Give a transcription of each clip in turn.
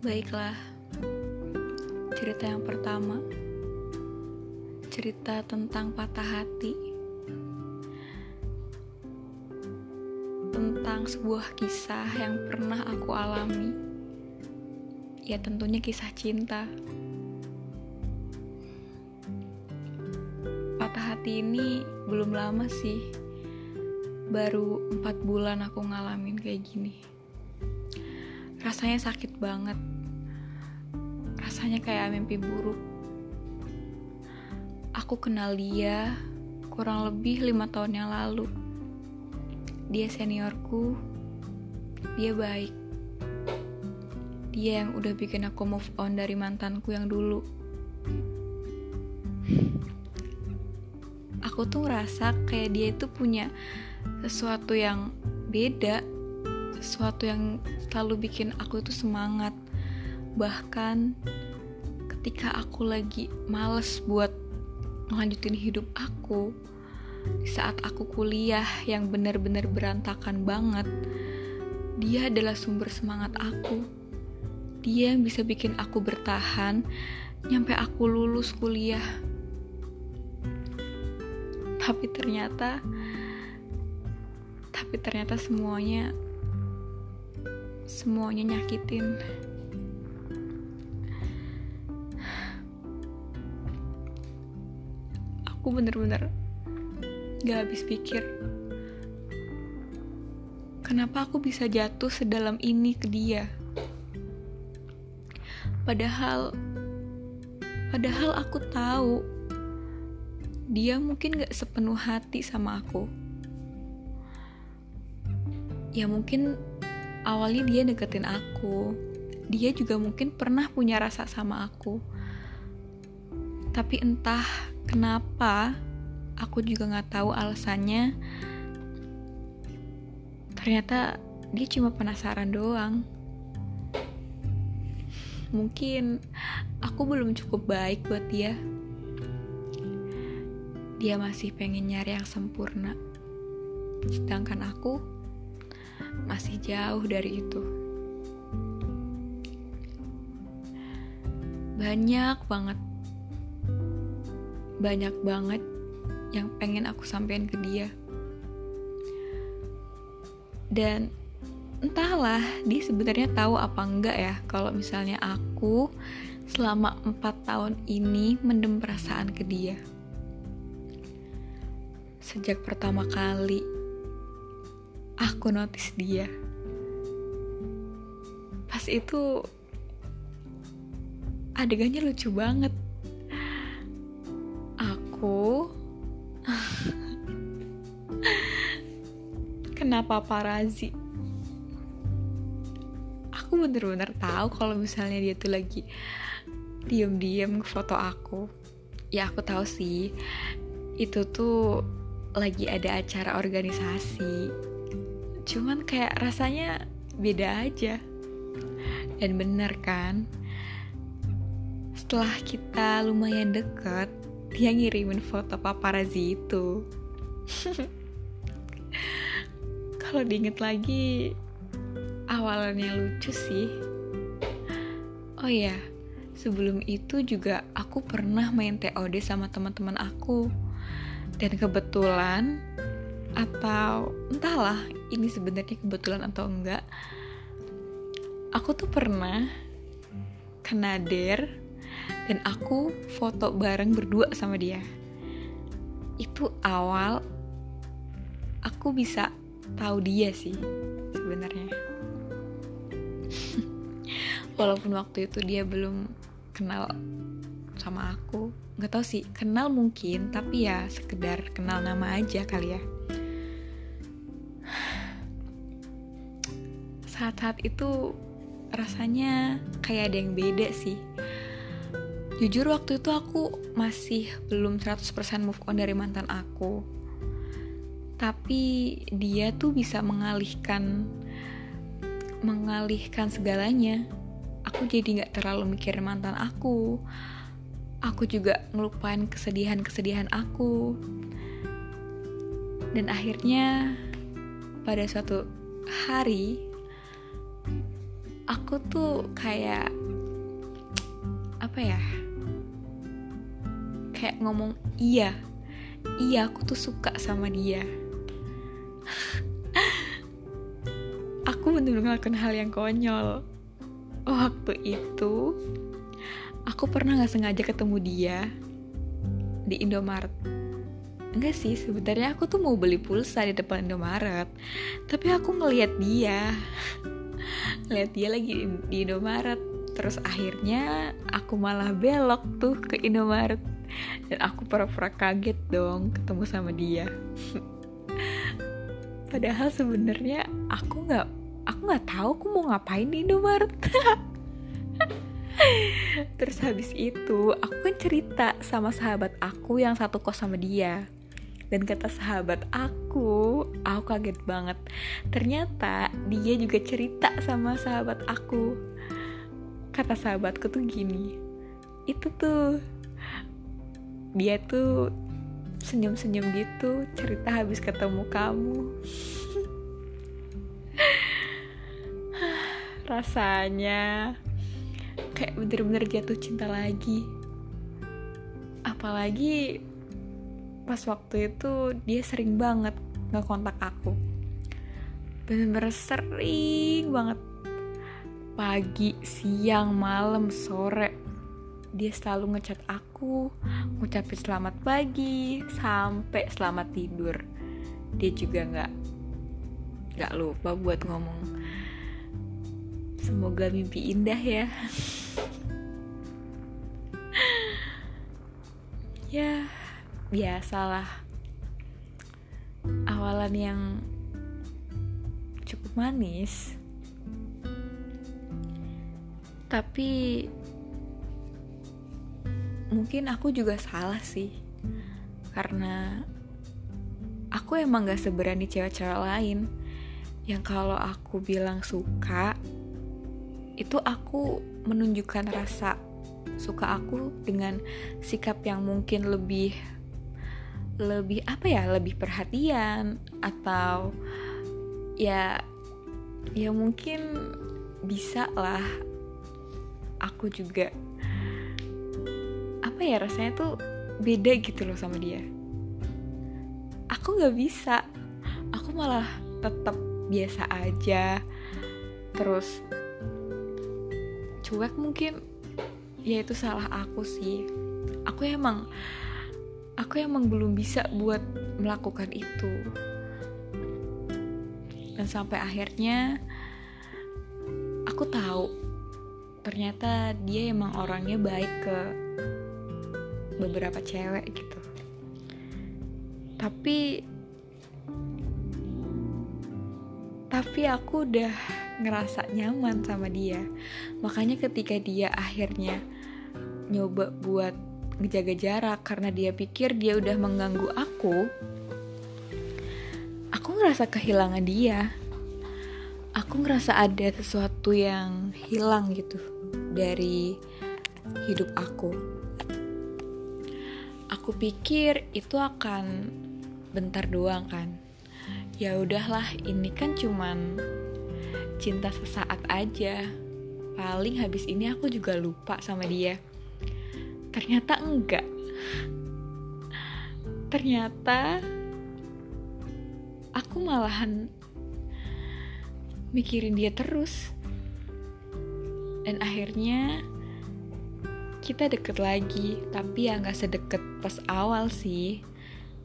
Baiklah, cerita yang pertama cerita tentang patah hati, tentang sebuah kisah yang pernah aku alami. Ya, tentunya kisah cinta. Ini belum lama sih, baru empat bulan aku ngalamin kayak gini. Rasanya sakit banget. Rasanya kayak mimpi buruk. Aku kenal dia kurang lebih lima tahun yang lalu. Dia seniorku. Dia baik. Dia yang udah bikin aku move on dari mantanku yang dulu aku tuh ngerasa kayak dia itu punya sesuatu yang beda sesuatu yang selalu bikin aku itu semangat. Bahkan ketika aku lagi males buat melanjutin hidup aku di saat aku kuliah yang benar-benar berantakan banget dia adalah sumber semangat aku. Dia yang bisa bikin aku bertahan nyampe aku lulus kuliah tapi ternyata tapi ternyata semuanya semuanya nyakitin. Aku bener-bener gak habis pikir. Kenapa aku bisa jatuh sedalam ini ke dia? Padahal, padahal aku tahu dia mungkin gak sepenuh hati sama aku. Ya mungkin awalnya dia deketin aku. Dia juga mungkin pernah punya rasa sama aku. Tapi entah kenapa aku juga nggak tahu alasannya. Ternyata dia cuma penasaran doang. Mungkin aku belum cukup baik buat dia dia masih pengen nyari yang sempurna sedangkan aku masih jauh dari itu. Banyak banget, banyak banget yang pengen aku sampaikan ke dia. Dan entahlah dia sebenarnya tahu apa enggak ya kalau misalnya aku selama empat tahun ini mendem perasaan ke dia. Sejak pertama kali aku notice dia pas itu adegannya lucu banget. Aku kenapa parazi aku bener-bener tahu kalau misalnya dia tuh lagi diem-diem foto aku. Ya aku tahu sih itu tuh lagi ada acara organisasi. Cuman kayak rasanya beda aja. Dan bener kan? Setelah kita lumayan deket dia ngirimin foto paparazzi itu. Kalau diinget lagi awalnya lucu sih. Oh ya sebelum itu juga aku pernah main TOD sama teman-teman aku dan kebetulan atau entahlah ini sebenarnya kebetulan atau enggak aku tuh pernah ke Nader dan aku foto bareng berdua sama dia. Itu awal aku bisa tahu dia sih sebenarnya. Walaupun waktu itu dia belum kenal sama aku. Nggak tahu sih kenal mungkin tapi ya sekedar kenal nama aja kali ya. Saat-saat itu rasanya kayak ada yang beda sih. Jujur waktu itu aku masih belum 100% move on dari mantan aku. Tapi dia tuh bisa mengalihkan mengalihkan segalanya. Aku jadi nggak terlalu mikir mantan aku aku juga ngelupain kesedihan-kesedihan aku. Dan akhirnya pada suatu hari aku tuh kayak apa ya kayak ngomong iya iya aku tuh suka sama dia. Aku bener-bener ngelakuin hal yang konyol. Waktu itu aku pernah nggak sengaja ketemu dia di Indomaret? Enggak sih sebenarnya aku tuh mau beli pulsa di depan Indomaret. Tapi aku ngeliat dia. Ngeliat dia lagi di Indomaret. Terus akhirnya aku malah belok tuh ke Indomaret. Dan aku pura-pura kaget dong ketemu sama dia. Padahal sebenarnya aku nggak aku nggak tahu aku mau ngapain di Indomaret Terus habis itu aku kan cerita sama sahabat aku yang satu kos sama dia dan kata sahabat aku, aku kaget banget. Ternyata dia juga cerita sama sahabat aku. Kata sahabatku tuh gini, itu tuh dia tuh senyum-senyum gitu cerita habis ketemu kamu. Rasanya kayak bener-bener jatuh cinta lagi. Apalagi pas waktu itu dia sering banget nggak kontak aku. Bener-bener sering banget. Pagi, siang, malam, sore dia selalu ngechat aku ngucapin selamat pagi sampai selamat tidur. Dia juga nggak nggak lupa buat ngomong semoga mimpi indah ya. Ya biasalah. Awalan yang cukup manis. Tapi mungkin aku juga salah sih. Karena aku emang gak seberani cewek-cewek lain. Yang kalau aku bilang suka itu aku menunjukkan rasa suka aku dengan sikap yang mungkin lebih lebih apa ya lebih perhatian atau ya ya mungkin bisa lah aku juga apa ya rasanya tuh beda gitu loh sama dia. Aku nggak bisa. Aku malah tetap biasa aja. Terus cuek mungkin ya itu salah aku sih. Aku emang aku emang belum bisa buat melakukan itu. Dan sampai akhirnya aku tahu ternyata dia emang orangnya baik ke beberapa cewek gitu. Tapi tapi aku udah ngerasa nyaman sama dia. Makanya ketika dia akhirnya nyoba buat ngejaga jarak karena dia pikir dia udah mengganggu aku aku ngerasa kehilangan dia. Aku ngerasa ada sesuatu yang hilang gitu dari hidup aku. Aku pikir itu akan bentar doang kan. Ya udahlah ini kan cuman cinta sesaat aja. Paling habis ini aku juga lupa sama dia. Ternyata enggak. Ternyata aku malahan mikirin dia terus. Dan akhirnya kita deket lagi. Tapi ya nggak sedekat pas awal sih.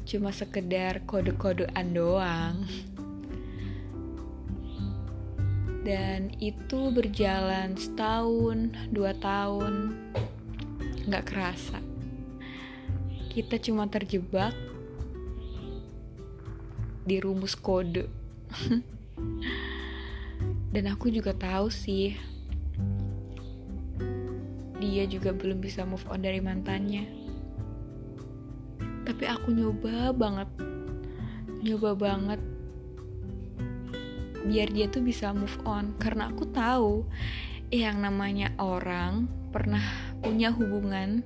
Cuma sekedar kode-kodean doang dan itu berjalan setahun dua tahun. Nggak kerasa. Kita cuma terjebak di rumus kode. Dan aku juga tahu sih dia juga belum bisa move on dari mantannya. Tapi aku nyoba banget. Nyoba banget biar dia tuh bisa move on. Karena aku tahu yang namanya orang pernah punya hubungan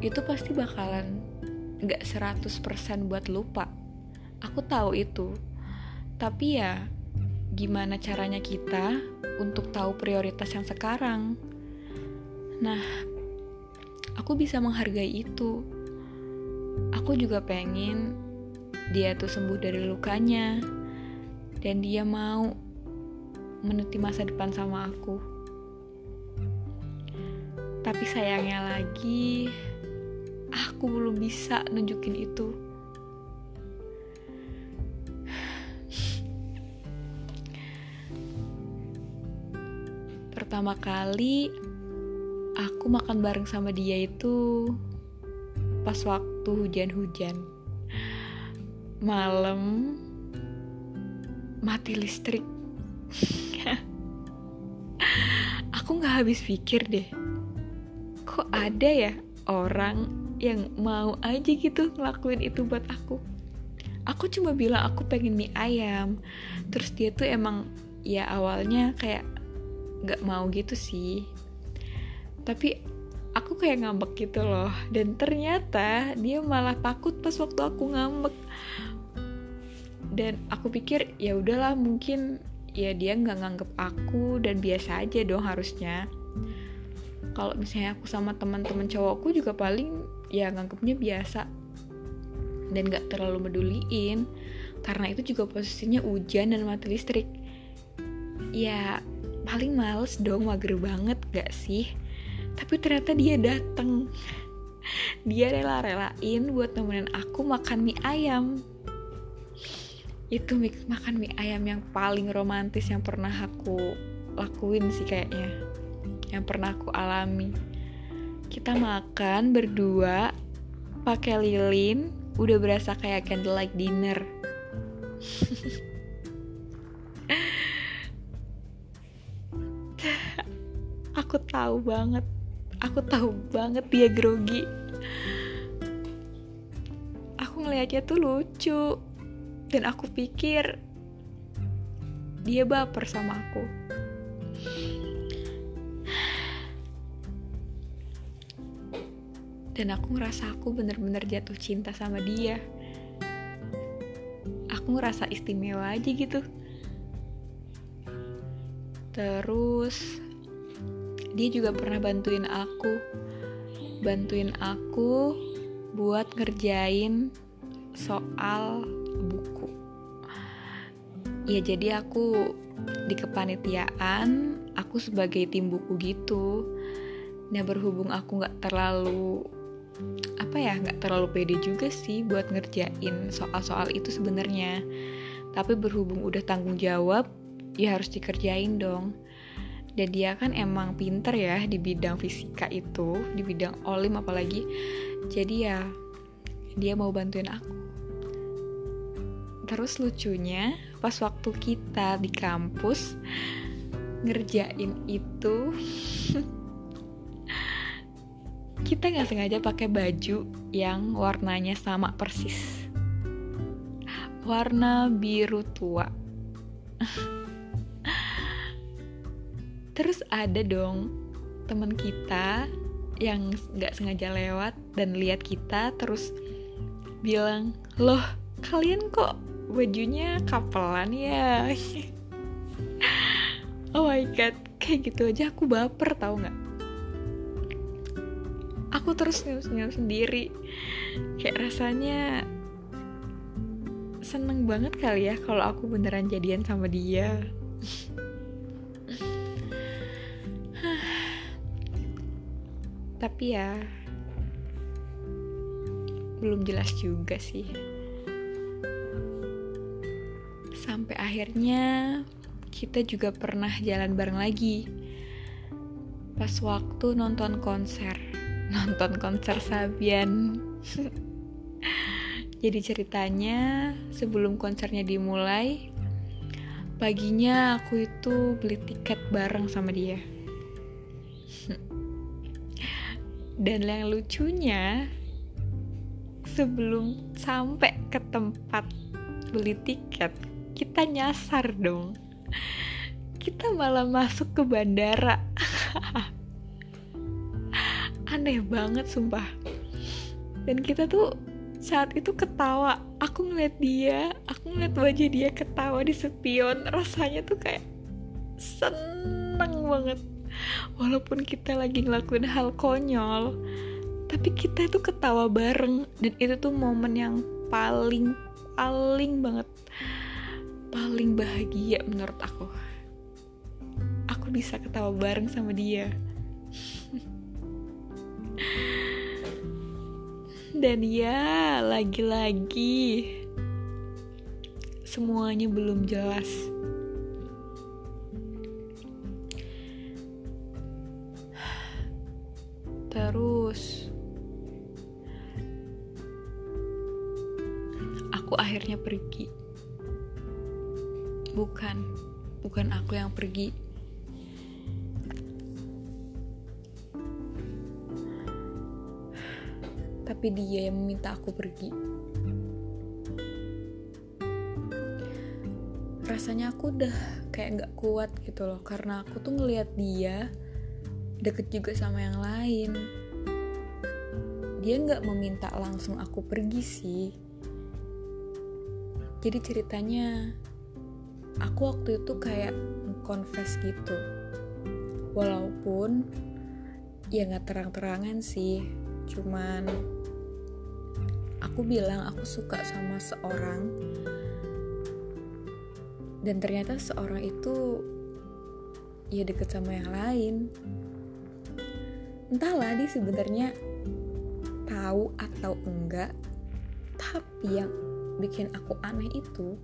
itu pasti bakalan gak 100% buat lupa. Aku tahu itu. Tapi ya gimana caranya kita untuk tahu prioritas yang sekarang? Nah aku bisa menghargai itu. Aku juga pengen dia tuh sembuh dari lukanya dan dia mau menuti masa depan sama aku. Tapi sayangnya lagi aku belum bisa nunjukin itu. Pertama kali aku makan bareng sama dia itu pas waktu hujan-hujan. Malam mati listrik. Aku nggak habis pikir deh kok ada ya orang yang mau aja gitu ngelakuin itu buat aku? Aku cuma bilang aku pengen mie ayam terus dia tuh emang ya awalnya kayak nggak mau gitu sih. Tapi aku kayak ngambek gitu loh dan ternyata dia malah takut pas waktu aku ngambek dan aku pikir ya udahlah mungkin ya dia nggak nganggep aku dan biasa aja dong harusnya. Kalau misalnya aku sama teman-teman cowokku juga paling ya nganggapnya biasa. Dan gak terlalu meduliin. Karena itu juga posisinya hujan dan mati listrik. Ya paling males dong mager banget gak sih? Tapi ternyata dia dateng. Dia rela-relain buat nemenin aku makan mie ayam itu makan mie ayam yang paling romantis yang pernah aku lakuin sih kayaknya. Yang pernah aku alami. Kita makan berdua pakai lilin udah berasa kayak candlelight dinner. Aku tahu banget. Aku tahu banget dia grogi. Aku ngelihatnya tuh lucu dan aku pikir dia baper sama aku. Dan aku ngerasa aku bener-bener jatuh cinta sama dia. Aku ngerasa istimewa aja gitu. Terus dia juga pernah bantuin aku. Bantuin aku buat ngerjain soal ya jadi aku di kepanitiaan aku sebagai tim buku gitu. Nah berhubung aku nggak terlalu apa ya nggak terlalu pede juga sih buat ngerjain soal-soal itu sebenarnya. Tapi berhubung udah tanggung jawab ya harus dikerjain dong. Dan dia kan emang pinter ya di bidang fisika itu di bidang olim apalagi. Jadi ya dia mau bantuin aku. Terus lucunya pas waktu kita di kampus ngerjain itu kita nggak sengaja pakai baju yang warnanya sama persis. Warna biru tua. Terus ada dong teman kita yang nggak sengaja lewat dan lihat kita terus bilang loh kalian kok bajunya kapelan ya. Oh my god kayak gitu aja aku baper tau nggak? Aku terus senyum-senyum sendiri. Kayak rasanya seneng banget kali ya kalau aku beneran jadian sama dia. Tapi ya belum jelas juga sih sampai akhirnya kita juga pernah jalan bareng lagi pas waktu nonton konser nonton konser Sabian. Jadi ceritanya sebelum konsernya dimulai, paginya aku itu beli tiket bareng sama dia. Dan yang lucunya, sebelum sampai ke tempat beli tiket, kita nyasar dong. Kita malah masuk ke bandara. aneh banget sumpah. Dan kita tuh saat itu ketawa. Aku ngeliat dia aku ngeliat wajah dia ketawa di spion. Rasanya tuh kayak seneng banget. Walaupun kita lagi ngelakuin hal konyol tapi kita itu ketawa bareng. Dan itu tuh momen yang paling paling banget paling bahagia menurut aku. Aku bisa ketawa bareng sama dia. Dan ya lagi-lagi semuanya belum jelas. Terus aku akhirnya pergi bukan bukan aku yang pergi tapi dia yang meminta aku pergi. Rasanya aku udah kayak gak kuat gitu loh, karena aku tuh ngeliat dia deket juga sama yang lain. Dia gak meminta langsung aku pergi sih. Jadi ceritanya, aku waktu itu kayak confess gitu. Walaupun ya gak terang-terangan sih, cuman aku bilang aku suka sama seorang. Dan ternyata seorang itu ya deket sama yang lain. Entahlah dia sebenarnya tahu atau enggak tapi yang bikin aku aneh itu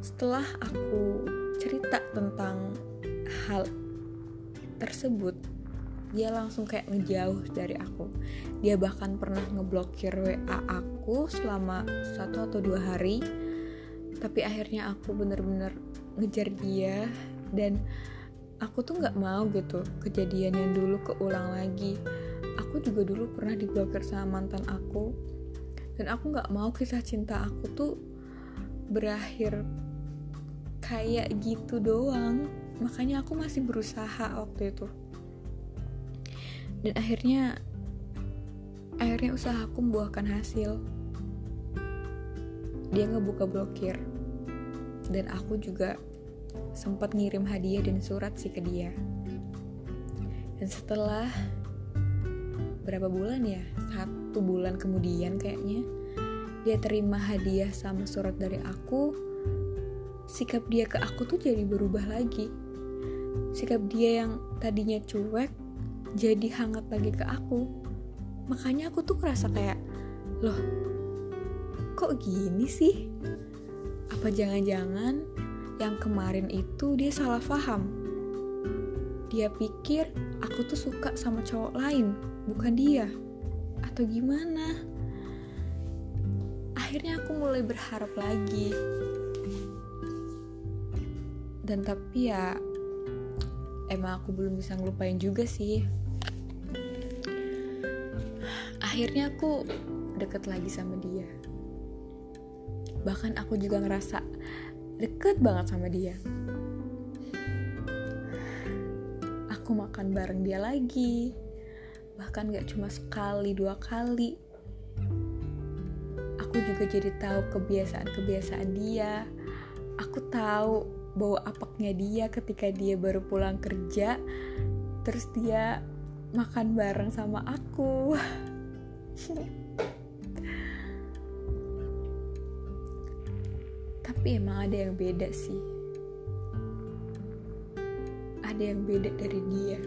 setelah aku cerita tentang hal tersebut dia langsung kayak ngejauh dari aku. Dia bahkan pernah ngeblokir WA aku selama satu atau dua hari. Tapi akhirnya aku bener-bener ngejar dia dan aku tuh nggak mau gitu kejadian yang dulu keulang lagi. Aku juga dulu pernah diblokir sama mantan aku. Dan aku nggak mau kisah cinta aku tuh berakhir kayak gitu doang. Makanya aku masih berusaha waktu itu. Dan akhirnya akhirnya usahaku membuahkan hasil. Dia ngebuka blokir. Dan aku juga sempat ngirim hadiah dan surat sih ke dia. Dan setelah berapa bulan ya? Satu bulan kemudian kayaknya dia terima hadiah sama surat dari aku sikap dia ke aku tuh jadi berubah lagi. Sikap dia yang tadinya cuek jadi hangat lagi ke aku. Makanya aku tuh ngerasa kayak loh kok gini sih? Apa jangan-jangan yang kemarin itu dia salah paham dia pikir aku tuh suka sama cowok lain bukan dia. Atau gimana akhirnya aku mulai berharap lagi. Dan tapi ya emang aku belum bisa ngelupain juga sih. Akhirnya aku deket lagi sama dia. Bahkan aku juga ngerasa deket banget sama dia. Aku makan bareng dia lagi. Bahkan gak cuma sekali dua kali juga jadi tahu kebiasaan-kebiasaan dia. Aku tahu bahwa apaknya dia ketika dia baru pulang kerja terus dia makan bareng sama aku. Tapi emang ada yang beda sih. Ada yang beda dari dia.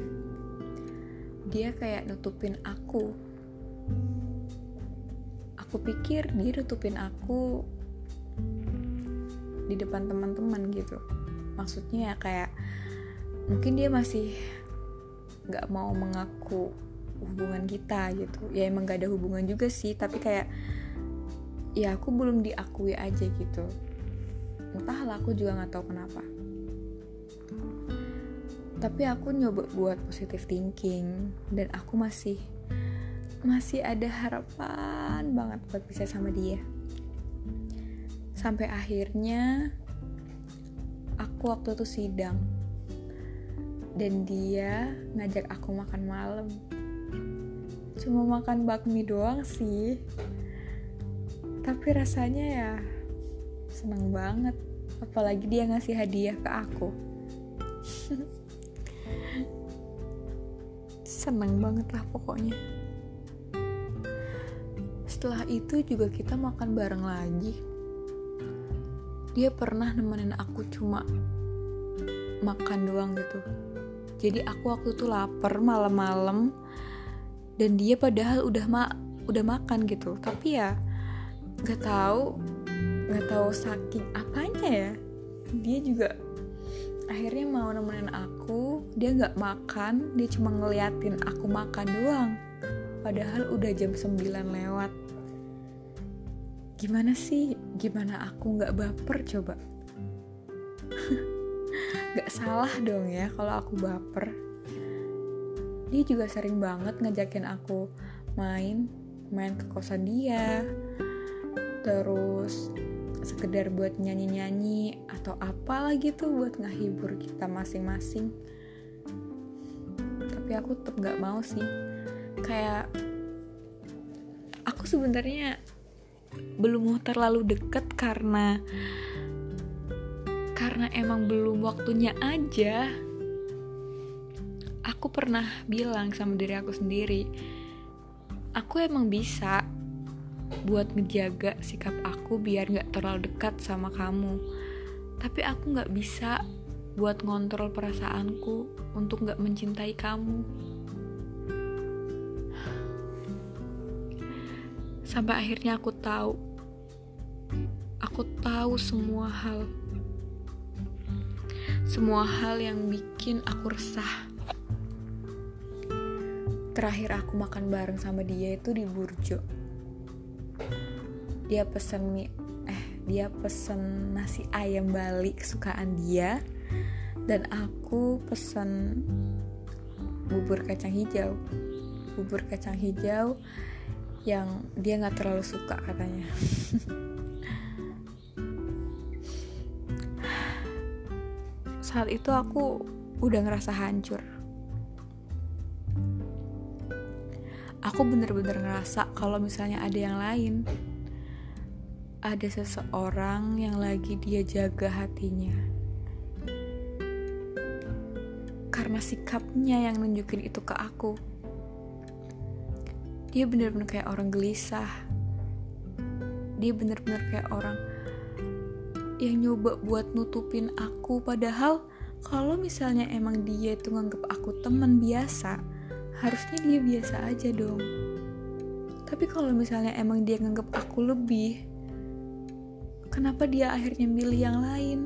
Dia kayak nutupin aku pikir dia nutupin aku di depan teman-teman gitu. Maksudnya kayak mungkin dia masih nggak mau mengaku hubungan kita gitu. Ya emang gak ada hubungan juga sih tapi kayak ya aku belum diakui aja gitu. Entahlah aku juga nggak tahu kenapa. Tapi aku nyoba buat positive thinking dan aku masih masih ada harapan banget buat bisa sama dia. Sampai akhirnya aku waktu itu sidang. Dan dia ngajak aku makan malam. Cuma makan bakmi doang sih. Tapi rasanya ya seneng banget. Apalagi dia ngasih hadiah ke aku. Seneng banget lah pokoknya setelah itu juga kita makan bareng lagi. Dia pernah nemenin aku cuma makan doang gitu. Jadi aku waktu itu lapar malam-malam dan dia padahal udah ma udah makan gitu. Tapi ya nggak tahu nggak tahu saking apanya ya. Dia juga akhirnya mau nemenin aku dia nggak makan dia cuma ngeliatin aku makan doang. Padahal udah jam 9 lewat gimana sih? Gimana aku nggak baper coba? Nggak salah dong ya kalau aku baper. Dia juga sering banget ngajakin aku main main ke kosan dia. Terus sekedar buat nyanyi-nyanyi atau apa lagi tuh buat ngehibur kita masing-masing. Tapi aku tetap nggak mau sih. Kayak aku sebenarnya belum terlalu deket karena karena emang belum waktunya aja. Aku pernah bilang sama diri aku sendiri aku emang bisa buat ngejaga sikap aku biar gak terlalu dekat sama kamu. Tapi aku gak bisa buat ngontrol perasaanku untuk gak mencintai kamu sampai akhirnya aku tahu. Aku tahu semua hal. Semua hal yang bikin aku resah. Terakhir aku makan bareng sama dia itu di Burjo. Dia pesen mie eh dia pesen nasi ayam Bali kesukaan dia. Dan aku pesen bubur kacang hijau. Bubur kacang hijau yang dia nggak terlalu suka katanya. Saat itu aku udah ngerasa hancur. Aku bener-bener ngerasa kalau misalnya ada yang lain ada seseorang yang lagi dia jaga hatinya. Karena sikapnya yang nunjukin itu ke aku dia bener-bener kayak orang gelisah. Dia bener-bener kayak orang yang nyoba buat nutupin aku. Padahal kalau misalnya emang dia itu nganggep aku teman biasa harusnya dia biasa aja dong. Tapi kalau misalnya emang dia nganggep aku lebih kenapa dia akhirnya milih yang lain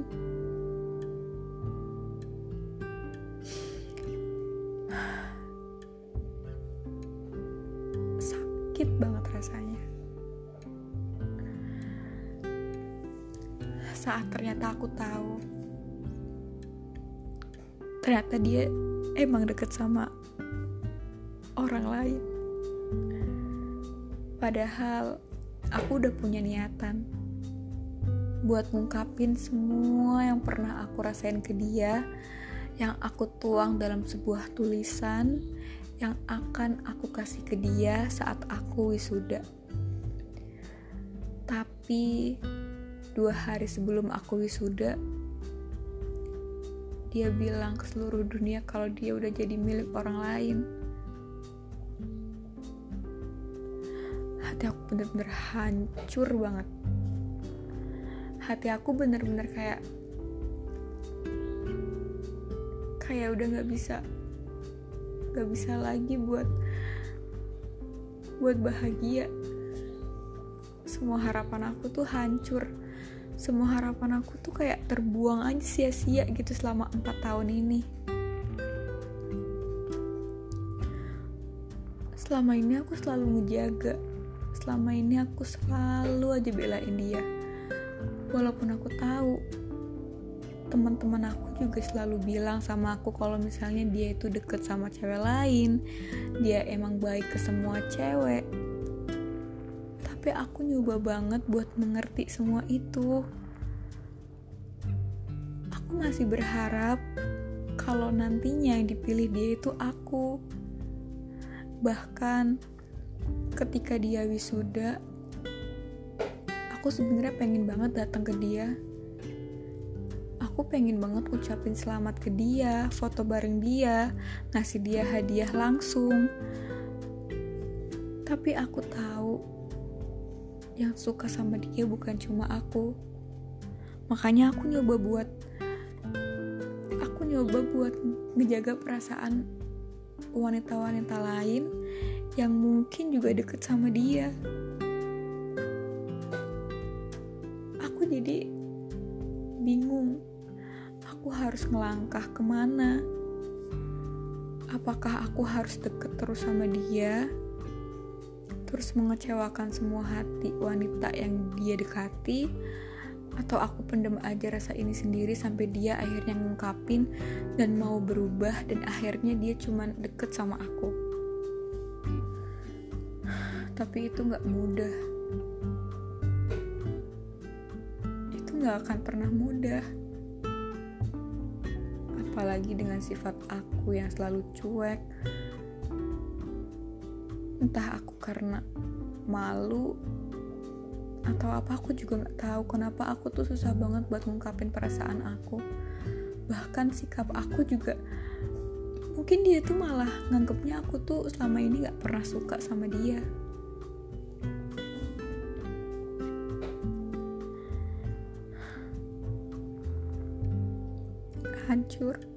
ternyata dia emang deket sama orang lain. Padahal aku udah punya niatan buat ngungkapin semua yang pernah aku rasain ke dia, yang aku tuang dalam sebuah tulisan yang akan aku kasih ke dia saat aku wisuda. Tapi dua hari sebelum aku wisuda, dia bilang ke seluruh dunia kalau dia udah jadi milik orang lain. Hati aku bener-bener hancur banget. Hati aku bener-bener kayak kayak udah gak bisa gak bisa lagi buat buat bahagia semua harapan aku tuh hancur semua harapan aku tuh kayak terbuang aja sia-sia gitu selama empat tahun ini. Selama ini aku selalu ngejaga. Selama ini aku selalu aja belain dia. Walaupun aku tahu teman-teman aku juga selalu bilang sama aku kalau misalnya dia itu deket sama cewek lain dia emang baik ke semua cewek tapi aku nyoba banget buat mengerti semua itu. Aku masih berharap kalau nantinya yang dipilih dia itu aku. Bahkan ketika dia wisuda aku sebenarnya pengen banget datang ke dia. Aku pengen banget ucapin selamat ke dia foto bareng dia ngasih dia hadiah langsung. Tapi aku tahu yang suka sama dia bukan cuma aku. Makanya aku nyoba buat aku nyoba buat ngejaga perasaan wanita-wanita lain yang mungkin juga deket sama dia. Aku jadi bingung aku harus ngelangkah ke mana? Apakah aku harus deket terus sama dia terus mengecewakan semua hati wanita yang dia dekati atau aku pendem aja rasa ini sendiri sampai dia akhirnya ngungkapin dan mau berubah dan akhirnya dia cuman deket sama aku. Tapi itu gak mudah. Itu gak akan pernah mudah. Apalagi dengan sifat aku yang selalu cuek entah aku karena malu atau apa aku juga nggak tahu kenapa aku tuh susah banget buat ngungkapin perasaan aku. Bahkan sikap aku juga mungkin dia tuh malah nganggepnya aku tuh selama ini nggak pernah suka sama dia. Hancur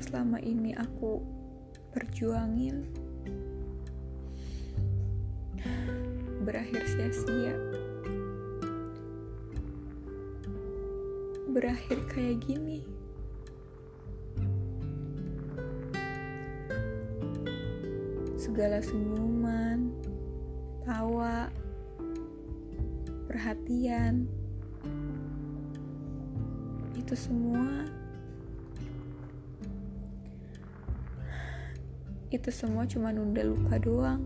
yang selama ini aku perjuangin. Berakhir sia-sia. Berakhir kayak gini. Segala senyuman tawa perhatian itu semua itu semua cuma nunda luka doang.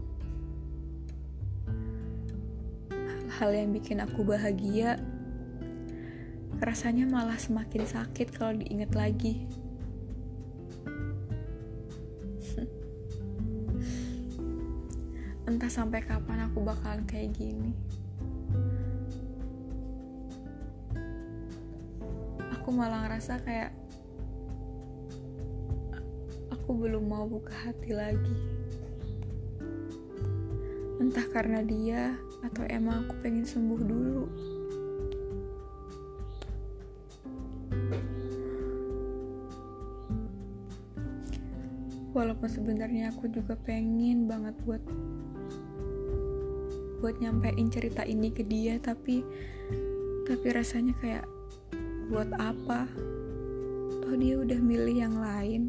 Hal-hal yang bikin aku bahagia rasanya malah semakin sakit kalau diingat lagi. Entah sampai kapan aku bakalan kayak gini. Aku malah ngerasa kayak aku belum mau buka hati lagi. Entah karena dia atau emang aku pengen sembuh dulu. Walaupun sebenarnya aku juga pengen banget buat buat nyampein cerita ini ke dia, tapi tapi rasanya kayak buat apa toh dia udah milih yang lain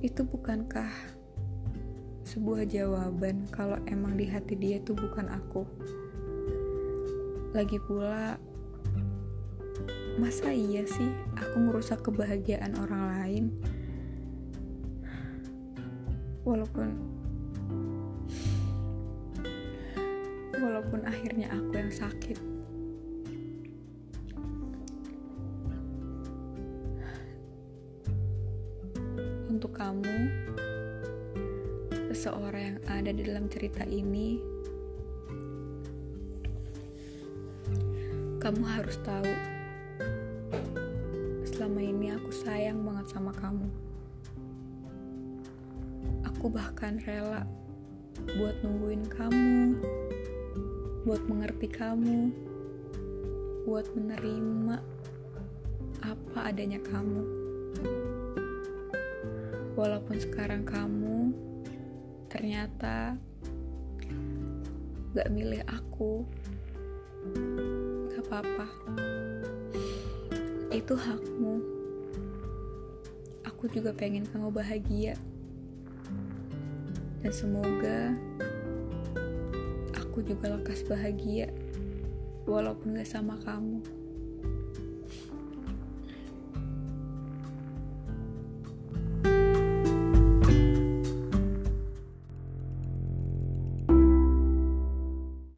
itu bukankah sebuah jawaban kalau emang di hati dia itu bukan aku? Lagi pula masa iya sih aku ngerusak kebahagiaan orang lain? Walaupun walaupun akhirnya aku yang sakit cerita ini, kamu harus tahu, selama ini aku sayang banget sama kamu. Aku bahkan rela buat nungguin kamu, buat mengerti kamu, buat menerima apa adanya kamu. Walaupun sekarang kamu ternyata gak milih aku, gak apa-apa. Itu hakmu. Aku juga pengen kamu bahagia. Dan semoga aku juga lekas bahagia walaupun gak sama kamu.